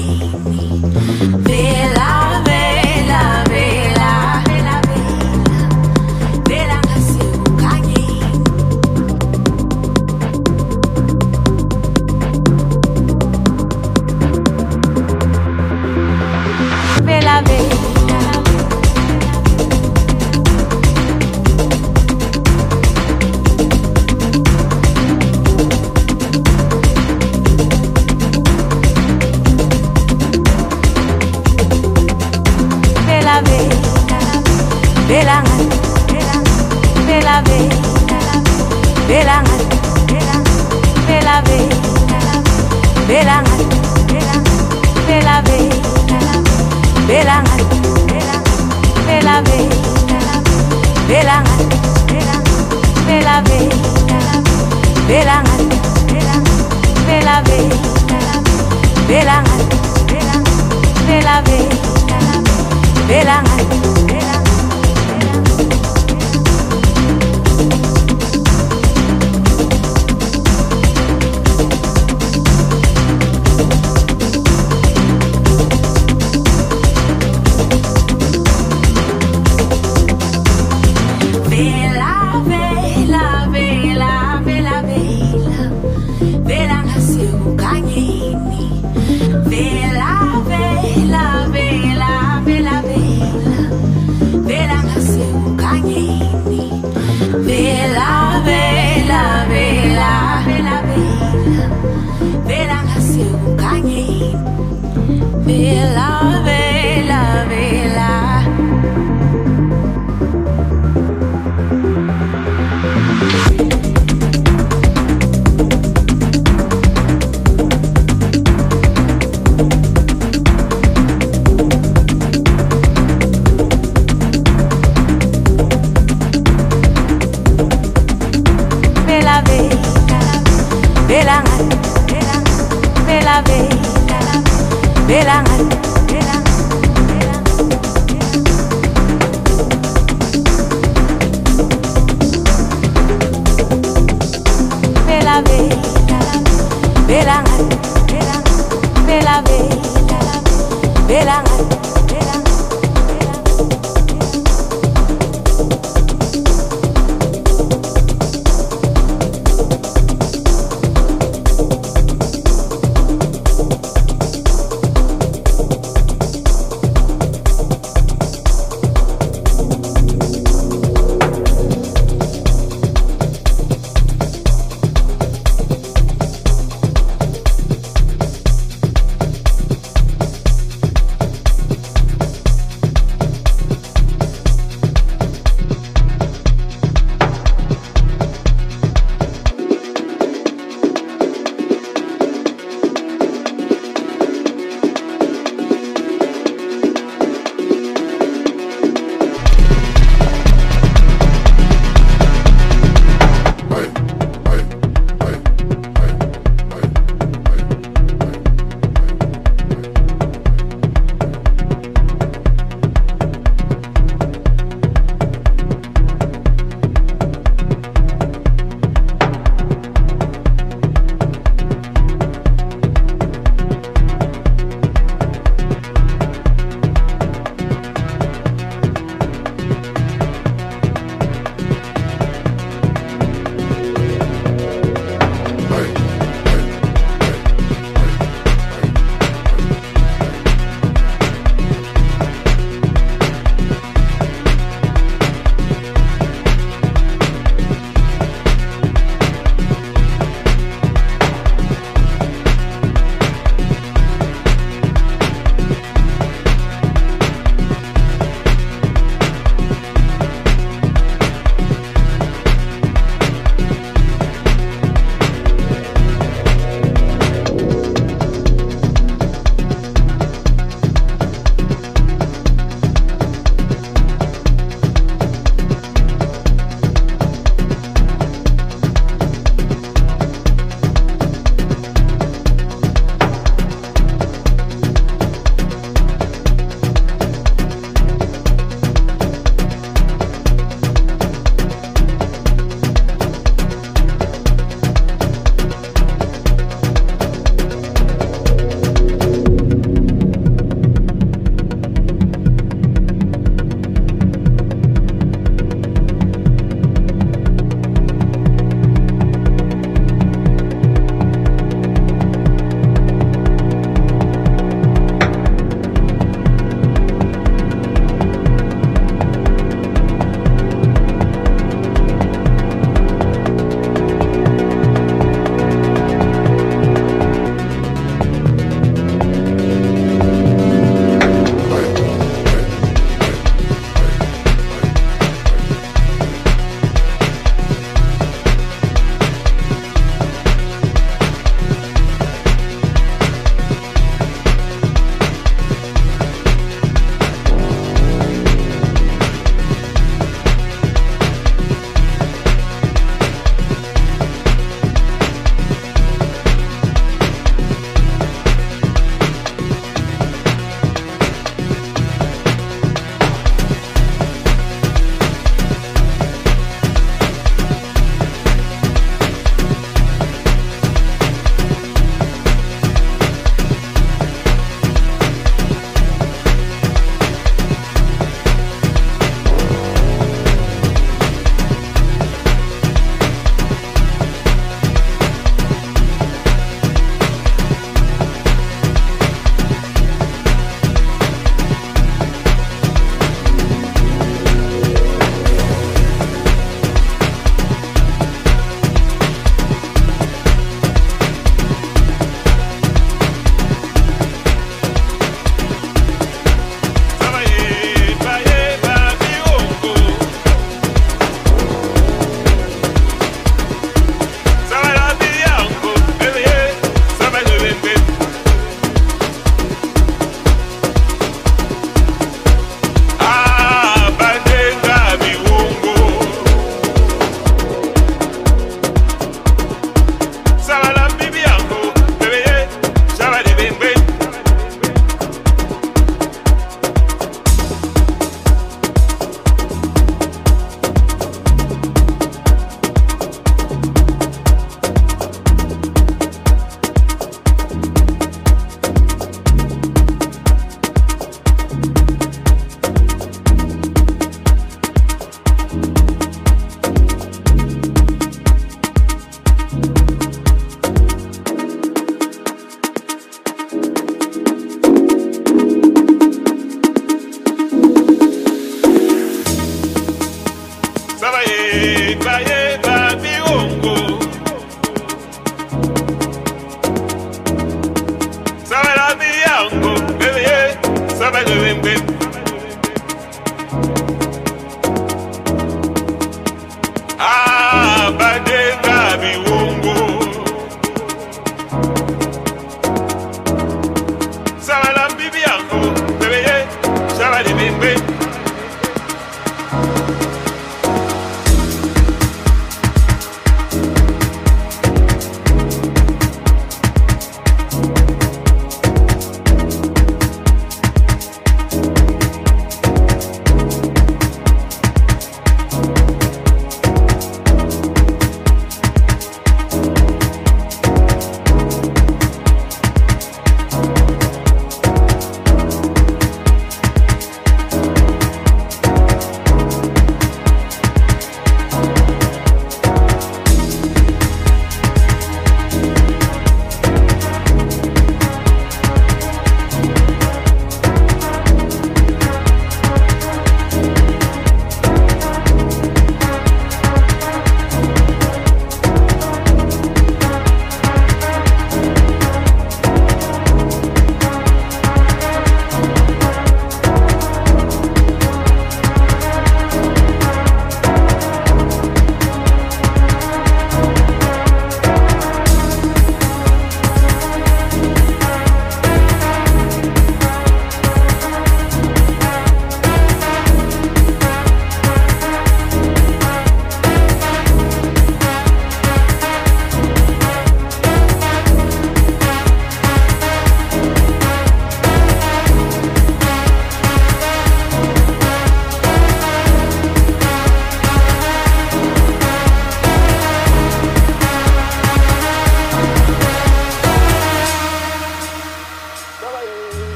baby.